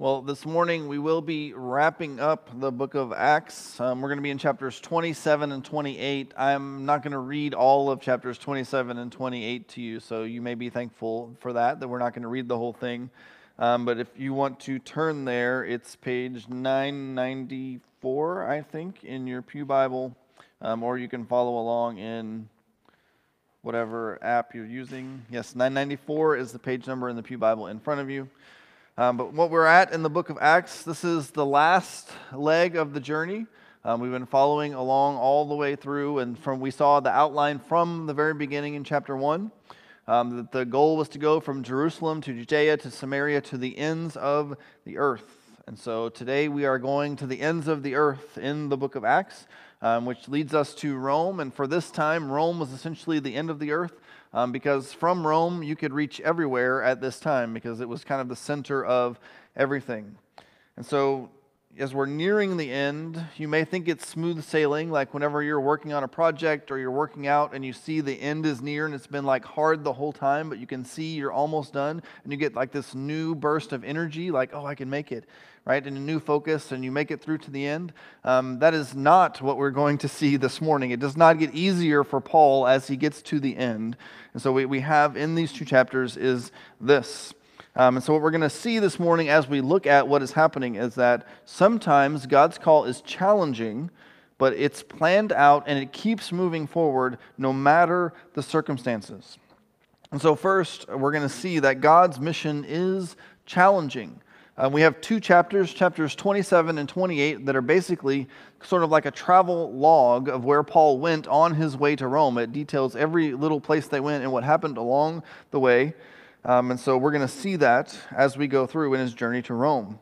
Well, this morning we will be wrapping up the book of Acts. Um, we're going to be in chapters 27 and 28. I'm not going to read all of chapters 27 and 28 to you, so you may be thankful for that, that we're not going to read the whole thing. Um, but if you want to turn there, it's page 994, I think, in your Pew Bible, um, or you can follow along in whatever app you're using. Yes, 994 is the page number in the Pew Bible in front of you. Um, but what we're at in the book of Acts, this is the last leg of the journey. Um, we've been following along all the way through, and from we saw the outline from the very beginning in chapter one. Um, that the goal was to go from Jerusalem to Judea to Samaria to the ends of the earth. And so today we are going to the ends of the earth in the book of Acts, um, which leads us to Rome. And for this time, Rome was essentially the end of the earth um, because from Rome you could reach everywhere at this time because it was kind of the center of everything. And so, as we're nearing the end, you may think it's smooth sailing, like whenever you're working on a project or you're working out and you see the end is near and it's been like hard the whole time, but you can see you're almost done and you get like this new burst of energy, like, oh, I can make it right, and a new focus, and you make it through to the end. Um, that is not what we're going to see this morning. It does not get easier for Paul as he gets to the end. And so, what we have in these two chapters is this. Um, and so, what we're going to see this morning as we look at what is happening is that sometimes God's call is challenging, but it's planned out and it keeps moving forward no matter the circumstances. And so, first, we're going to see that God's mission is challenging. Uh, we have two chapters, chapters 27 and 28, that are basically sort of like a travel log of where Paul went on his way to Rome. It details every little place they went and what happened along the way. Um, and so we're going to see that as we go through in his journey to Rome.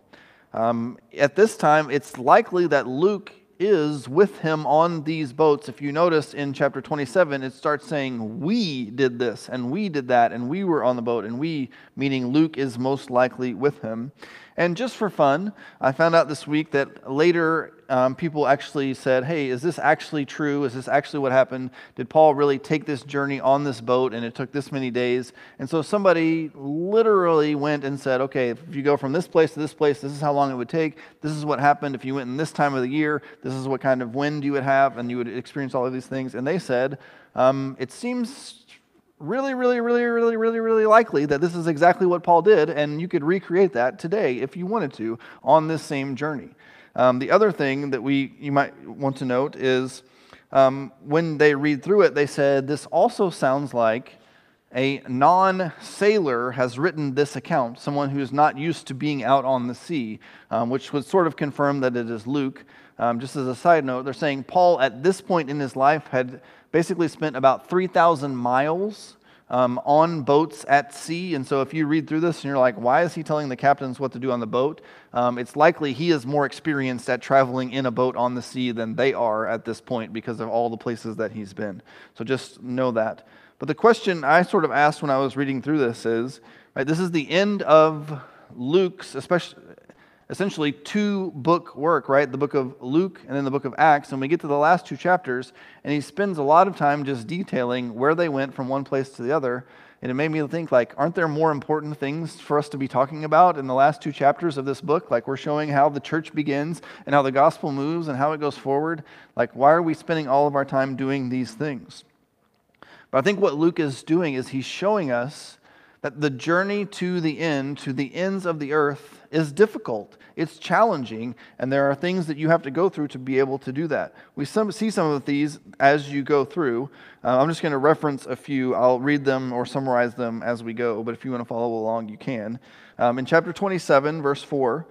Um, at this time, it's likely that Luke is with him on these boats. If you notice in chapter 27, it starts saying, We did this, and we did that, and we were on the boat, and we, meaning Luke, is most likely with him. And just for fun, I found out this week that later um, people actually said, Hey, is this actually true? Is this actually what happened? Did Paul really take this journey on this boat and it took this many days? And so somebody literally went and said, Okay, if you go from this place to this place, this is how long it would take. This is what happened if you went in this time of the year. This is what kind of wind you would have, and you would experience all of these things. And they said, um, It seems really, really, really, really, really, really likely that this is exactly what Paul did, and you could recreate that today if you wanted to on this same journey. Um, the other thing that we you might want to note is um, when they read through it, they said this also sounds like a non sailor has written this account, someone who is not used to being out on the sea, um, which would sort of confirm that it is Luke. Um, just as a side note, they're saying Paul, at this point in his life, had basically spent about 3,000 miles um, on boats at sea. And so if you read through this and you're like, why is he telling the captains what to do on the boat? Um, it's likely he is more experienced at traveling in a boat on the sea than they are at this point because of all the places that he's been. So just know that. But the question I sort of asked when I was reading through this is right, this is the end of Luke's, especially essentially two book work, right? The book of Luke and then the book of Acts. And we get to the last two chapters, and he spends a lot of time just detailing where they went from one place to the other. And it made me think, like, aren't there more important things for us to be talking about in the last two chapters of this book? Like, we're showing how the church begins and how the gospel moves and how it goes forward. Like, why are we spending all of our time doing these things? But I think what Luke is doing is he's showing us that the journey to the end, to the ends of the earth, is difficult, it's challenging, and there are things that you have to go through to be able to do that. We some, see some of these as you go through. Uh, I'm just going to reference a few. I'll read them or summarize them as we go, but if you want to follow along, you can. Um, in chapter 27, verse 4,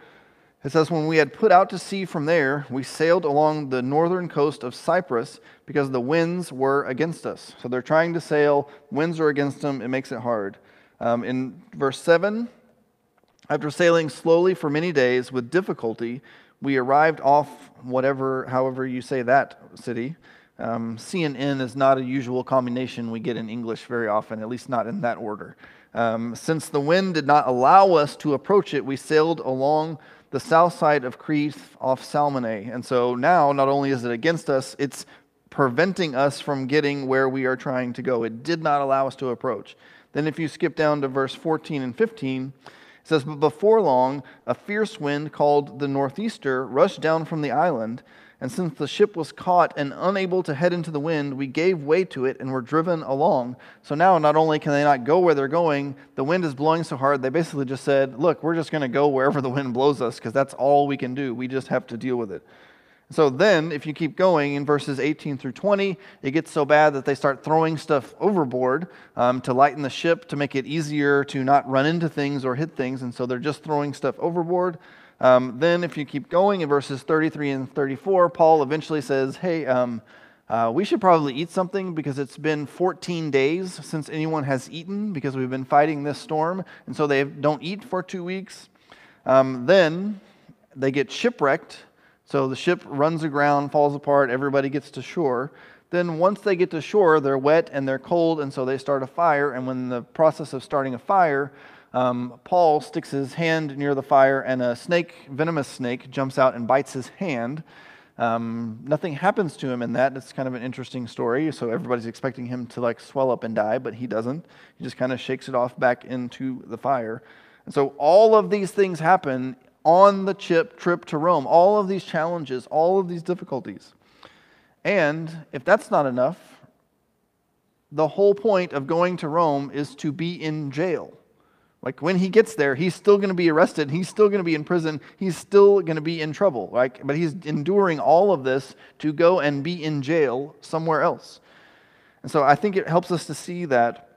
it says, When we had put out to sea from there, we sailed along the northern coast of Cyprus because the winds were against us. So they're trying to sail, winds are against them, it makes it hard. Um, in verse 7, after sailing slowly for many days with difficulty, we arrived off whatever, however you say that city. Um, C and N is not a usual combination we get in English very often, at least not in that order. Um, since the wind did not allow us to approach it, we sailed along the south side of Crete off Salmone. And so now, not only is it against us, it's preventing us from getting where we are trying to go. It did not allow us to approach. Then, if you skip down to verse 14 and 15, It says, But before long, a fierce wind called the Northeaster rushed down from the island. And since the ship was caught and unable to head into the wind, we gave way to it and were driven along. So now, not only can they not go where they're going, the wind is blowing so hard, they basically just said, Look, we're just going to go wherever the wind blows us because that's all we can do. We just have to deal with it. So then, if you keep going in verses 18 through 20, it gets so bad that they start throwing stuff overboard um, to lighten the ship, to make it easier to not run into things or hit things. And so they're just throwing stuff overboard. Um, then, if you keep going in verses 33 and 34, Paul eventually says, Hey, um, uh, we should probably eat something because it's been 14 days since anyone has eaten because we've been fighting this storm. And so they don't eat for two weeks. Um, then they get shipwrecked so the ship runs aground, falls apart, everybody gets to shore. Then, once they get to shore, they're wet and they're cold, and so they start a fire. And when the process of starting a fire, um, Paul sticks his hand near the fire, and a snake, venomous snake, jumps out and bites his hand. Um, nothing happens to him in that. It's kind of an interesting story. So everybody's expecting him to like swell up and die, but he doesn't. He just kind of shakes it off back into the fire. And so all of these things happen on the chip trip to Rome. All of these challenges, all of these difficulties. And if that's not enough, the whole point of going to Rome is to be in jail. Like when he gets there, he's still going to be arrested. He's still going to be in prison. He's still going to be in trouble. Like, but he's enduring all of this to go and be in jail somewhere else. And so I think it helps us to see that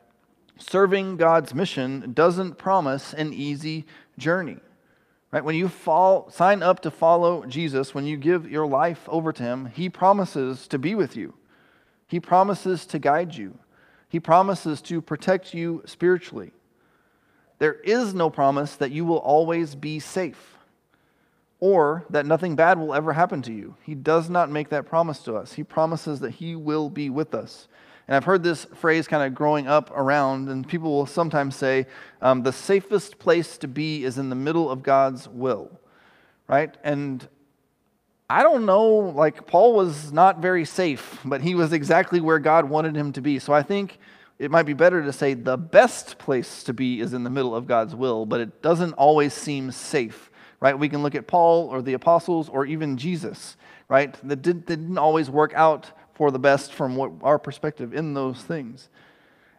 serving God's mission doesn't promise an easy journey. Right? When you fall, sign up to follow Jesus, when you give your life over to him, he promises to be with you. He promises to guide you. He promises to protect you spiritually. There is no promise that you will always be safe or that nothing bad will ever happen to you. He does not make that promise to us. He promises that he will be with us. And I've heard this phrase kind of growing up around, and people will sometimes say, um, the safest place to be is in the middle of God's will, right? And I don't know, like, Paul was not very safe, but he was exactly where God wanted him to be. So I think it might be better to say the best place to be is in the middle of God's will, but it doesn't always seem safe, right? We can look at Paul or the apostles or even Jesus, right? That, did, didn't always work out for the best from what our perspective in those things.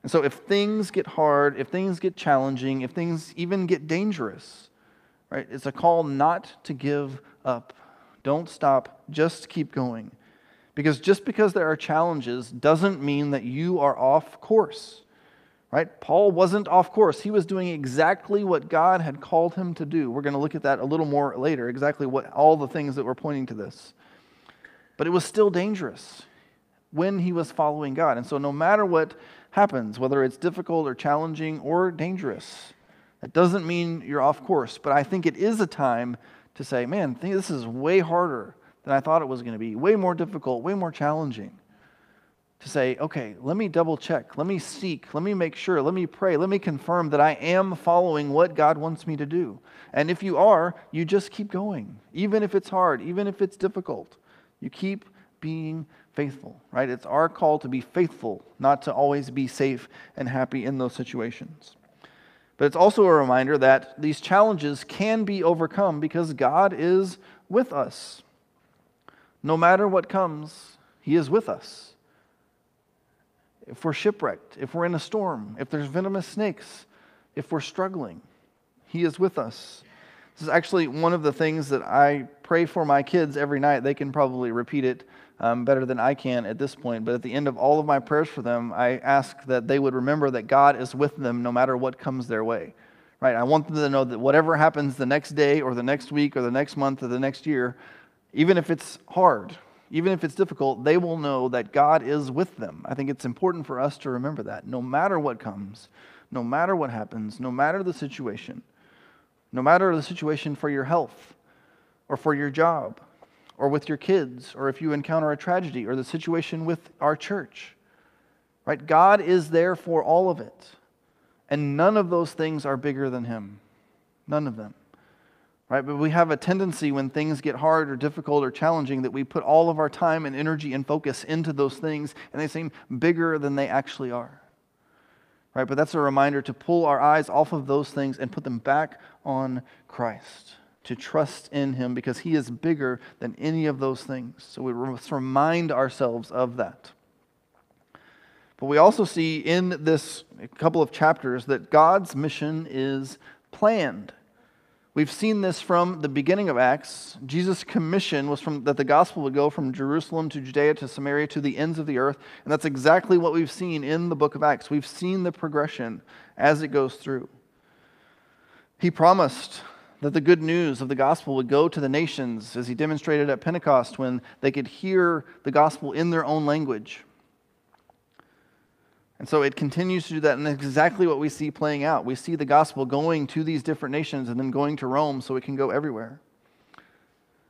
And so if things get hard, if things get challenging, if things even get dangerous, right? It's a call not to give up. Don't stop, just keep going. Because just because there are challenges doesn't mean that you are off course. Right? Paul wasn't off course. He was doing exactly what God had called him to do. We're going to look at that a little more later, exactly what all the things that were pointing to this. But it was still dangerous when he was following God. And so, no matter what happens, whether it's difficult or challenging or dangerous, that doesn't mean you're off course. But I think it is a time to say, man, this is way harder than I thought it was going to be, way more difficult, way more challenging. To say, okay, let me double check, let me seek, let me make sure, let me pray, let me confirm that I am following what God wants me to do. And if you are, you just keep going, even if it's hard, even if it's difficult. You keep being faithful, right? It's our call to be faithful, not to always be safe and happy in those situations. But it's also a reminder that these challenges can be overcome because God is with us. No matter what comes, He is with us. If we're shipwrecked, if we're in a storm, if there's venomous snakes, if we're struggling, He is with us. This is actually one of the things that I pray for my kids every night. They can probably repeat it um, better than I can at this point. But at the end of all of my prayers for them, I ask that they would remember that God is with them no matter what comes their way. Right? I want them to know that whatever happens the next day or the next week or the next month or the next year, even if it's hard, even if it's difficult, they will know that God is with them. I think it's important for us to remember that no matter what comes, no matter what happens, no matter the situation, no matter the situation for your health or for your job or with your kids, or if you encounter a tragedy, or the situation with our church. Right? God is there for all of it. And none of those things are bigger than Him. None of them. Right? But we have a tendency when things get hard or difficult or challenging that we put all of our time and energy and focus into those things, and they seem bigger than they actually are. right? But that's a reminder to pull our eyes off of those things and put them back on Christ, to trust in Him because He is bigger than any of those things. So we must remind ourselves of that. But we also see in this couple of chapters that God's mission is planned. We've seen this from the beginning of Acts. Jesus' commission was from that the gospel would go from Jerusalem to Judea to Samaria to the ends of the earth, and that's exactly what we've seen in the book of Acts. We've seen the progression as it goes through. He promised that the good news of the gospel would go to the nations as he demonstrated at Pentecost when they could hear the gospel in their own language. And so it continues to do that, and exactly what we see playing out. We see the gospel going to these different nations and then going to Rome so it can go everywhere.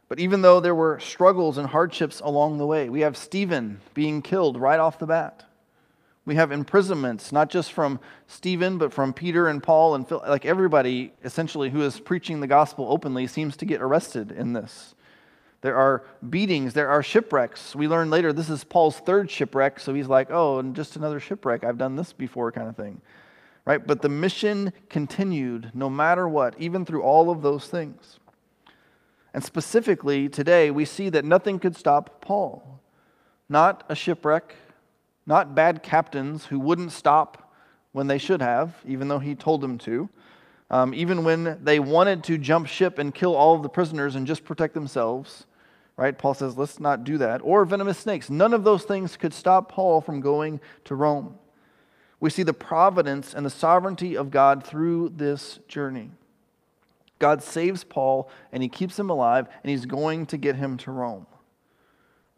But even though there were struggles and hardships along the way, we have Stephen being killed right off the bat. We have imprisonments, not just from Stephen, but from Peter and Paul and Phil. Like everybody, essentially, who is preaching the gospel openly seems to get arrested in this. There are beatings, there are shipwrecks. We learn later this is Paul's third shipwreck, so he's like, oh, and just another shipwreck. I've done this before, kind of thing. Right? But the mission continued no matter what, even through all of those things. And specifically, today, we see that nothing could stop Paul. Not a shipwreck, not bad captains who wouldn't stop when they should have, even though he told them to. Um, even when they wanted to jump ship and kill all of the prisoners and just protect themselves, right? Paul says, let's not do that. Or venomous snakes. None of those things could stop Paul from going to Rome. We see the providence and the sovereignty of God through this journey. God saves Paul and he keeps him alive and he's going to get him to Rome.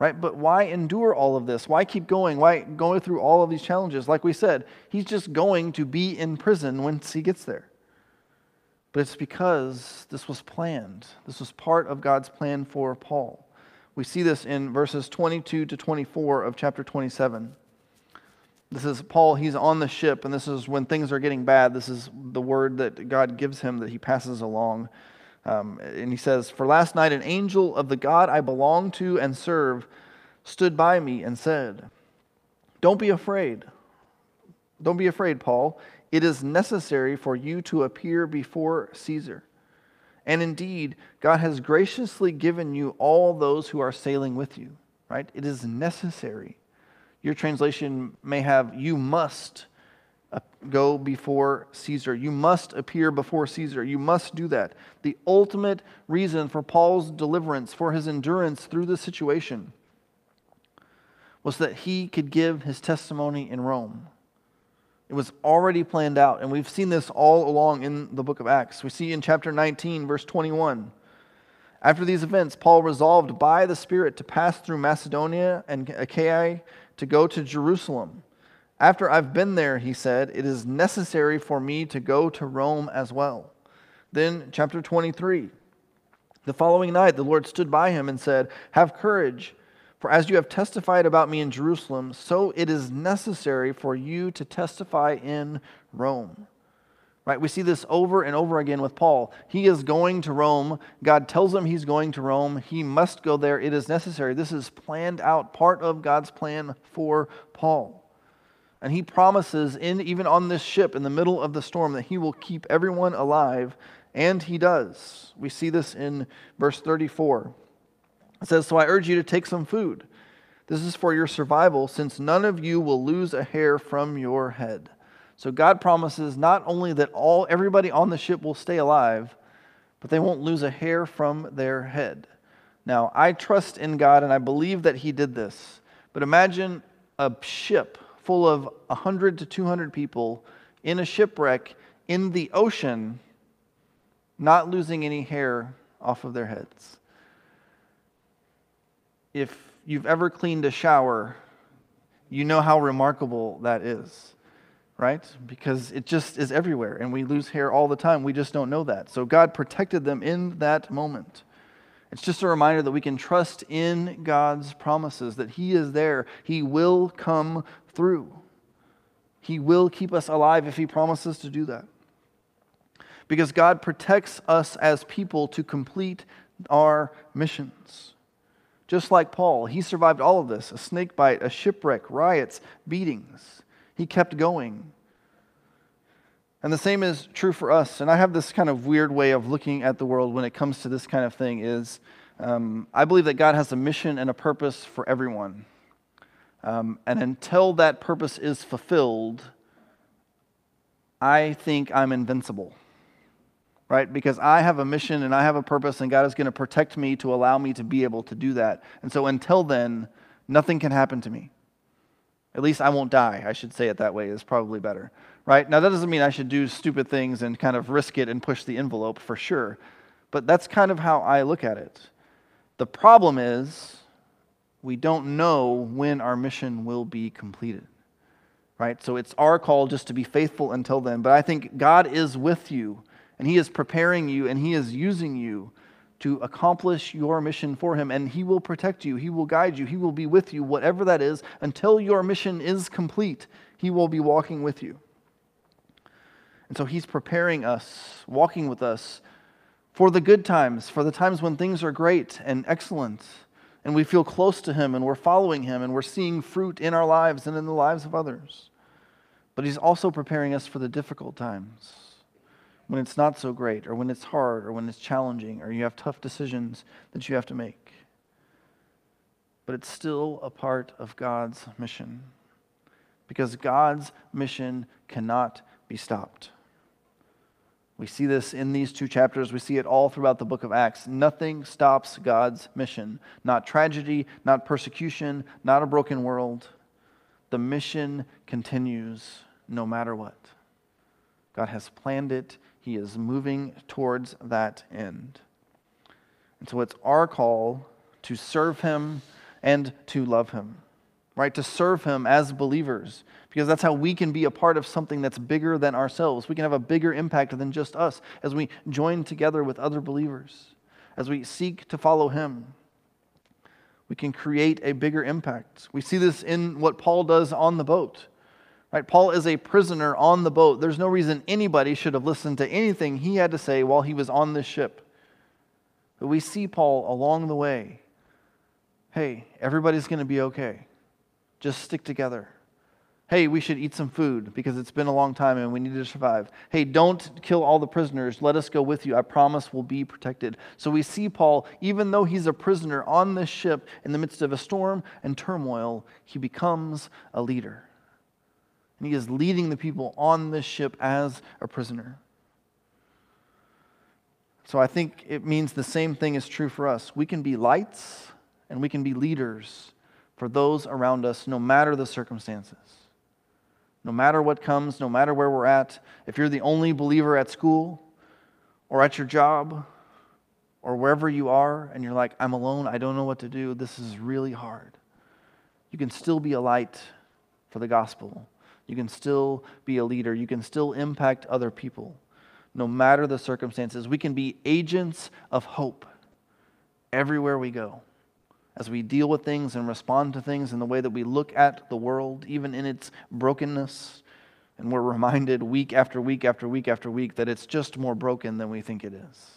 Right? But why endure all of this? Why keep going? Why go through all of these challenges? Like we said, he's just going to be in prison once he gets there. But it's because this was planned. This was part of God's plan for Paul. We see this in verses 22 to 24 of chapter 27. This is Paul, he's on the ship, and this is when things are getting bad. This is the word that God gives him that he passes along. Um, and he says, For last night an angel of the God I belong to and serve stood by me and said, Don't be afraid. Don't be afraid, Paul. It is necessary for you to appear before Caesar. And indeed, God has graciously given you all those who are sailing with you, right? It is necessary. Your translation may have, you must go before Caesar. You must appear before Caesar. You must do that. The ultimate reason for Paul's deliverance, for his endurance through this situation, was that he could give his testimony in Rome. It was already planned out, and we've seen this all along in the book of Acts. We see in chapter 19, verse 21. After these events, Paul resolved by the Spirit to pass through Macedonia and Achaia to go to Jerusalem. After I've been there, he said, it is necessary for me to go to Rome as well. Then, chapter 23. The following night, the Lord stood by him and said, Have courage. For as you have testified about me in Jerusalem, so it is necessary for you to testify in Rome. Right? We see this over and over again with Paul. He is going to Rome. God tells him he's going to Rome. He must go there. It is necessary. This is planned out, part of God's plan for Paul. And he promises, in, even on this ship in the middle of the storm, that he will keep everyone alive, and he does. We see this in verse 34. It says, So I urge you to take some food. This is for your survival, since none of you will lose a hair from your head. So God promises not only that all everybody on the ship will stay alive, but they won't lose a hair from their head. Now, I trust in God and I believe that He did this. But imagine a ship full of 100 to 200 people in a shipwreck in the ocean, not losing any hair off of their heads if you've ever cleaned a shower, you know how remarkable that is, right? Because it just is everywhere, and we lose hair all the time. We just don't know that. So God protected them in that moment. It's just a reminder that we can trust in God's promises, that He is there. He will come through. He will keep us alive if He promises to do that. Because God protects us as people to complete our missions. Just like Paul, he survived all of this a snake bite, a shipwreck, riots, beatings. He kept going. And the same is true for us. And I have this kind of weird way of looking at the world when it comes to this kind of thing is um, I believe that God has a mission and a purpose for everyone. Um, and until that purpose is fulfilled, I think I'm invincible. Right? Because I have a mission and I have a purpose, and God is going to protect me to allow me to be able to do that. And so until then, nothing can happen to me. At least I won't die. I should say it that way, is probably better. Right? Now, that doesn't mean I should do stupid things and kind of risk it and push the envelope for sure. But that's kind of how I look at it. The problem is, we don't know when our mission will be completed. Right? So it's our call just to be faithful until then. But I think God is with you, and He is preparing you, and He is using you to accomplish your mission for Him. And He will protect you, He will guide you, He will be with you, whatever that is, until your mission is complete. He will be walking with you. And so He's preparing us, walking with us for the good times, for the times when things are great and excellent, and we feel close to Him and we're following Him and we're seeing fruit in our lives and in the lives of others. But He's also preparing us for the difficult times when it's not so great, or when it's hard, or when it's challenging, or you have tough decisions that you have to make. But it's still a part of God's mission because God's mission cannot be stopped. We see this in these two chapters. We see it all throughout the book of Acts. Nothing stops God's mission. Not tragedy, not persecution, not a broken world. The mission continues no matter what. God has planned it, he is moving towards that end. And so it's our call to serve Him and to love Him, right? To serve Him as believers, because that's how we can be a part of something that's bigger than ourselves. We can have a bigger impact than just us as we join together with other believers, as we seek to follow Him. We can create a bigger impact. We see this in what Paul does on the boat. Right? Paul is a prisoner on the boat. There's no reason anybody should have listened to anything he had to say while he was on this ship. But we see Paul along the way. Hey, everybody's going to be okay. Just stick together. Hey, we should eat some food because it's been a long time and we need to survive. Hey, don't kill all the prisoners. Let us go with you. I promise we'll be protected. So we see Paul, even though he's a prisoner on this ship in the midst of a storm and turmoil, he becomes a leader and he is leading the people on this ship as a prisoner. So I think it means the same thing is true for us. We can be lights and we can be leaders for those around us, no matter the circumstances. No matter what comes, no matter where we're at, if you're the only believer at school or at your job or wherever you are and you're like, I'm alone, I don't know what to do, this is really hard. You can still be a light for the gospel you can still be a leader. You can still impact other people, no matter the circumstances. We can be agents of hope everywhere we go as we deal with things and respond to things in the way that we look at the world, even in its brokenness. And we're reminded week after week after week after week that it's just more broken than we think it is.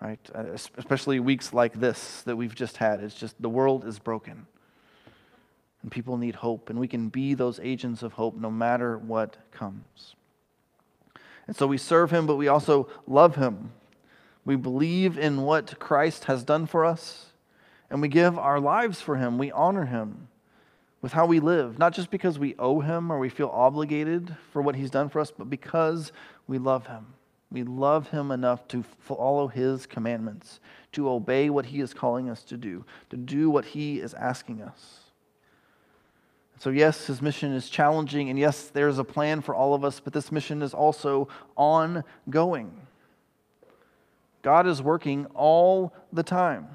Right? Uh, especially weeks like this that we've just had. It's just the world is broken. And people need hope, and we can be those agents of hope no matter what comes. And so we serve him, but we also love him. We believe in what Christ has done for us, and we give our lives for him. We honor him with how we live, not just because we owe him or we feel obligated for what he's done for us, but because we love him. We love him enough to follow his commandments, to obey what he is calling us to do, to do what he is asking us. So, yes, his mission is challenging, and yes, there's a plan for all of us, but this mission is also ongoing. God is working all the time.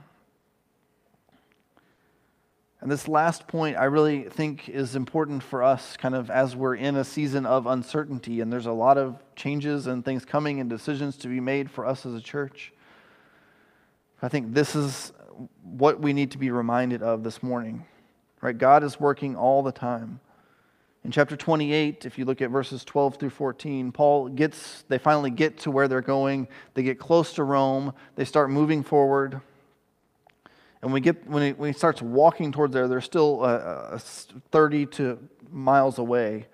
And this last point I really think is important for us, kind of as we're in a season of uncertainty, and there's a lot of changes and things coming and decisions to be made for us as a church. I think this is what we need to be reminded of this morning. Right? God is working all the time. In chapter 28, if you look at verses 12 through 14, Paul gets, they finally get to where they're going. They get close to Rome. They start moving forward. And we get, when he, when he starts walking towards there, they're still uh, uh 30 to miles away.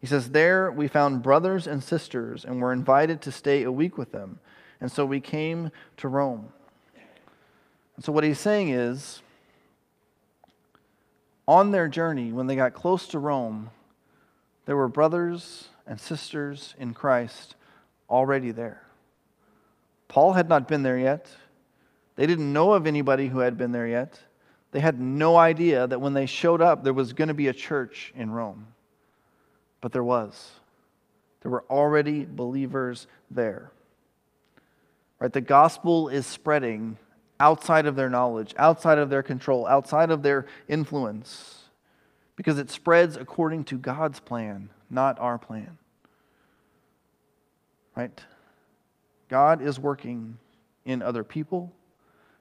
He says, There we found brothers and sisters and were invited to stay a week with them. And so we came to Rome. And so what he's saying is, on their journey, when they got close to Rome, there were brothers and sisters in Christ already there. Paul had not been there yet. They didn't know of anybody who had been there yet. They had no idea that when they showed up, there was going to be a church in Rome. But there was. There were already believers there. Right? The gospel is spreading outside of their knowledge, outside of their control, outside of their influence, because it spreads according to God's plan, not our plan. Right? God is working in other people,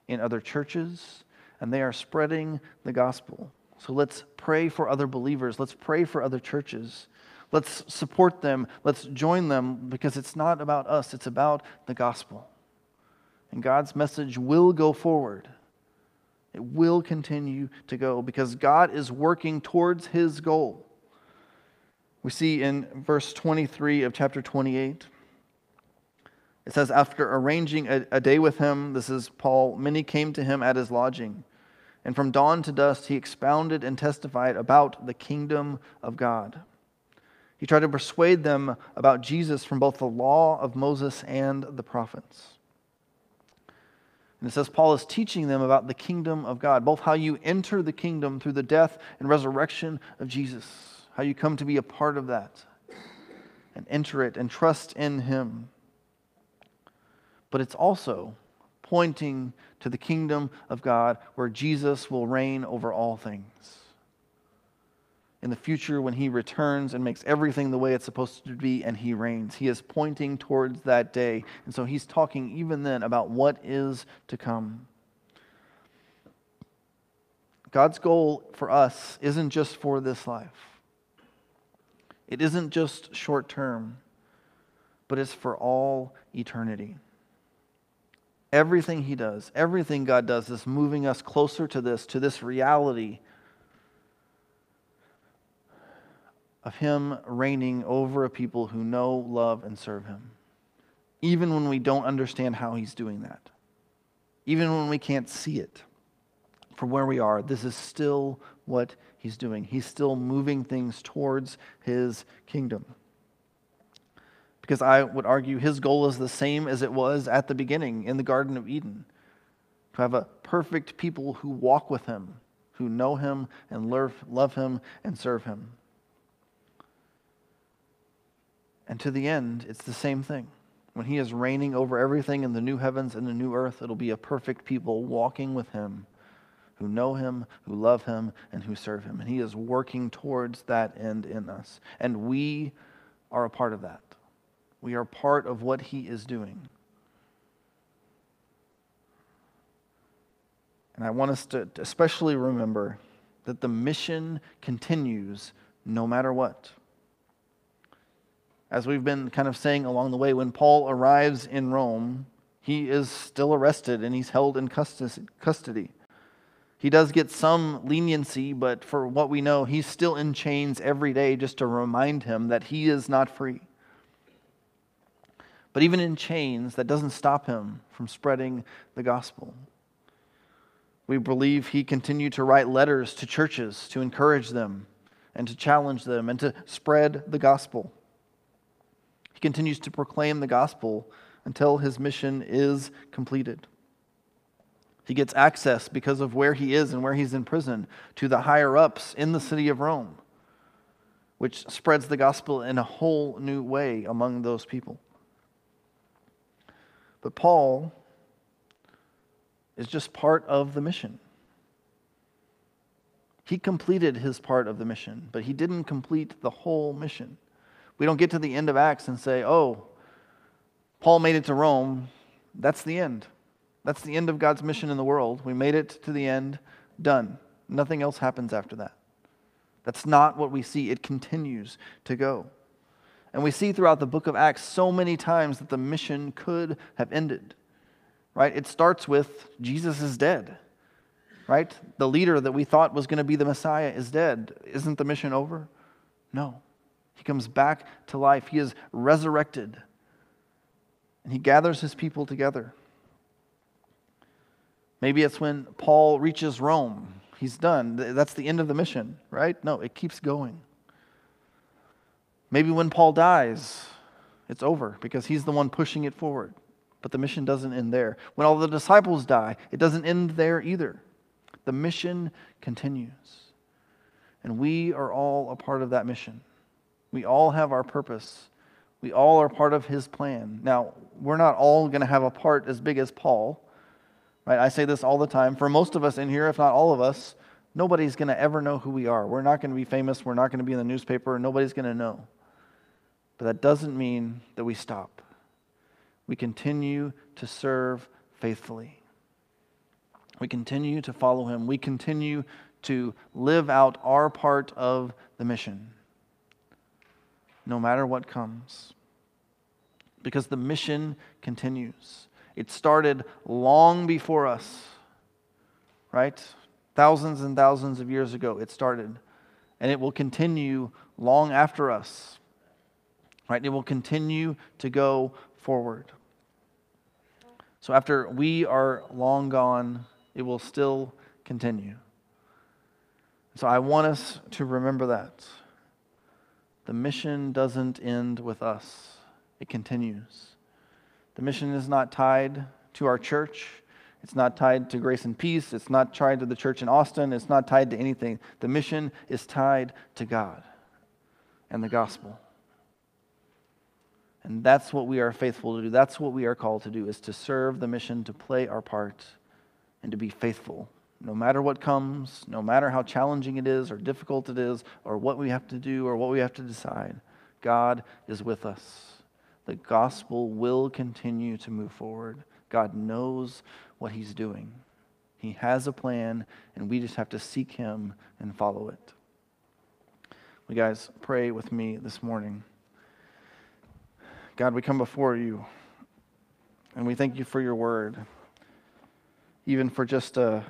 in other churches, and they are spreading the gospel. So let's pray for other believers. Let's pray for other churches. Let's support them. Let's join them because it's not about us, it's about the gospel. And God's message will go forward. It will continue to go because God is working towards his goal. We see in verse 23 of chapter 28, it says, After arranging a, a, day with him, this is Paul, many came to him at his lodging. And from dawn to dusk, he expounded and testified about the kingdom of God. He tried to persuade them about Jesus from both the law of Moses and the prophets. And it says Paul is teaching them about the kingdom of God, both how you enter the kingdom through the death and resurrection of Jesus, how you come to be a part of that and enter it and trust in Him. But it's also pointing to the kingdom of God where Jesus will reign over all things in the future when he returns and makes everything the way it's supposed to be and he reigns. He is pointing towards that day. And so he's talking even then about what is to come. God's goal for us isn't just for this life, it isn't just short term, but it's for all eternity. Everything he does, everything God does is moving us closer to this, to this reality of Him reigning over a people who know, love, and serve Him. Even when we don't understand how He's doing that, even when we can't see it from where we are, this is still what He's doing. He's still moving things towards His kingdom. Because I would argue His goal is the same as it was at the beginning in the Garden of Eden to have a perfect people who walk with Him, who know Him and love Him and serve Him. And to the end, it's the same thing. When he is reigning over everything in the new heavens and the new earth, it'll be a perfect people walking with him who know him, who love him, and who serve him. And he is working towards that end in us. And we are a part of that. We are part of what he is doing. And I want us to especially remember that the mission continues no matter what as we've been kind of saying along the way, when Paul arrives in Rome, he is still arrested and he's held in custody. He does get some leniency, but for what we know, he's still in chains every day just to remind him that he is not free. But even in chains, that doesn't stop him from spreading the gospel. We believe he continued to write letters to churches to encourage them and to challenge them and to spread the gospel He continues to proclaim the gospel until his mission is completed. He gets access because of where he is and where he's in prison to the higher ups in the city of Rome, which spreads the gospel in a whole new way among those people. But Paul is just part of the mission. He completed his part of the mission, but he didn't complete the whole mission. We don't get to the end of Acts and say, oh, Paul made it to Rome. That's the end. That's the end of God's mission in the world. We made it to the end, done. Nothing else happens after that. That's not what we see. It continues to go. And we see throughout the book of Acts so many times that the mission could have ended. Right? It starts with Jesus is dead. Right? The leader that we thought was going to be the Messiah is dead. Isn't the mission over? No. He comes back to life. He is resurrected. And he gathers his people together. Maybe it's when Paul reaches Rome. He's done. That's the end of the mission, right? No, it keeps going. Maybe when Paul dies, it's over because he's the one pushing it forward. But the mission doesn't end there. When all the disciples die, it doesn't end there either. The mission continues. And we are all a part of that mission. We all have our purpose. We all are part of his plan. Now, we're not all going to have a part as big as Paul. Right? I say this all the time. For most of us in here, if not all of us, nobody's going to ever know who we are. We're not going to be famous. We're not going to be in the newspaper. Nobody's going to know. But that doesn't mean that we stop. We continue to serve faithfully. We continue to follow him. We continue to live out our part of the mission, no matter what comes. Because the mission continues. It started long before us, right? Thousands and thousands of years ago, it started. And it will continue long after us, right? It will continue to go forward. So after we are long gone, it will still continue. So I want us to remember that. The mission doesn't end with us, it continues. The mission is not tied to our church. It's not tied to Grace and Peace. It's not tied to the church in Austin. It's not tied to anything. The mission is tied to God and the gospel. And that's what we are faithful to do. That's what we are called to do is to serve the mission, to play our part, and to be faithful. No matter what comes, no matter how challenging it is or difficult it is, or what we have to do or what we have to decide, God is with us the gospel will continue to move forward. God knows what He's doing. He has a plan, and we just have to seek Him and follow it. You guys, pray with me this morning. God, we come before you, and we thank you for your word, even for just a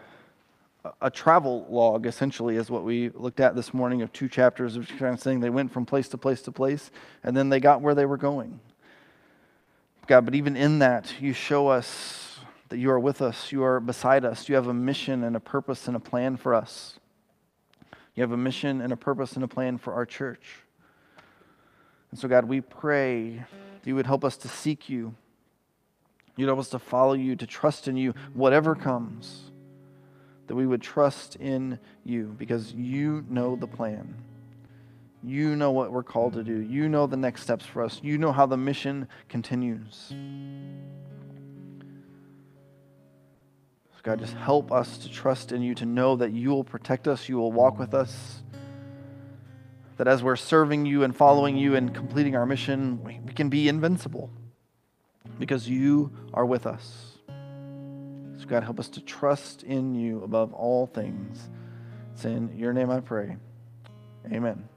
a travel log, essentially, is what we looked at this morning of two chapters of kind of saying they went from place to place to place, and then they got where they were going. God, but even in that, you show us that you are with us, you are beside us, you have a mission and a purpose and a plan for us. You have a mission and a purpose and a plan for our church. And so, God, we pray that you would help us to seek you. You'd help us to follow you, to trust in you, whatever comes, that we would trust in you because you know the plan. You know what we're called to do. You know the next steps for us. You know how the mission continues. So God, just help us to trust in you, to know that you will protect us, you will walk with us. That as we're serving you and following you and completing our mission, we, can be invincible because you are with us. So, God, help us to trust in you above all things. It's in your name I pray. Amen.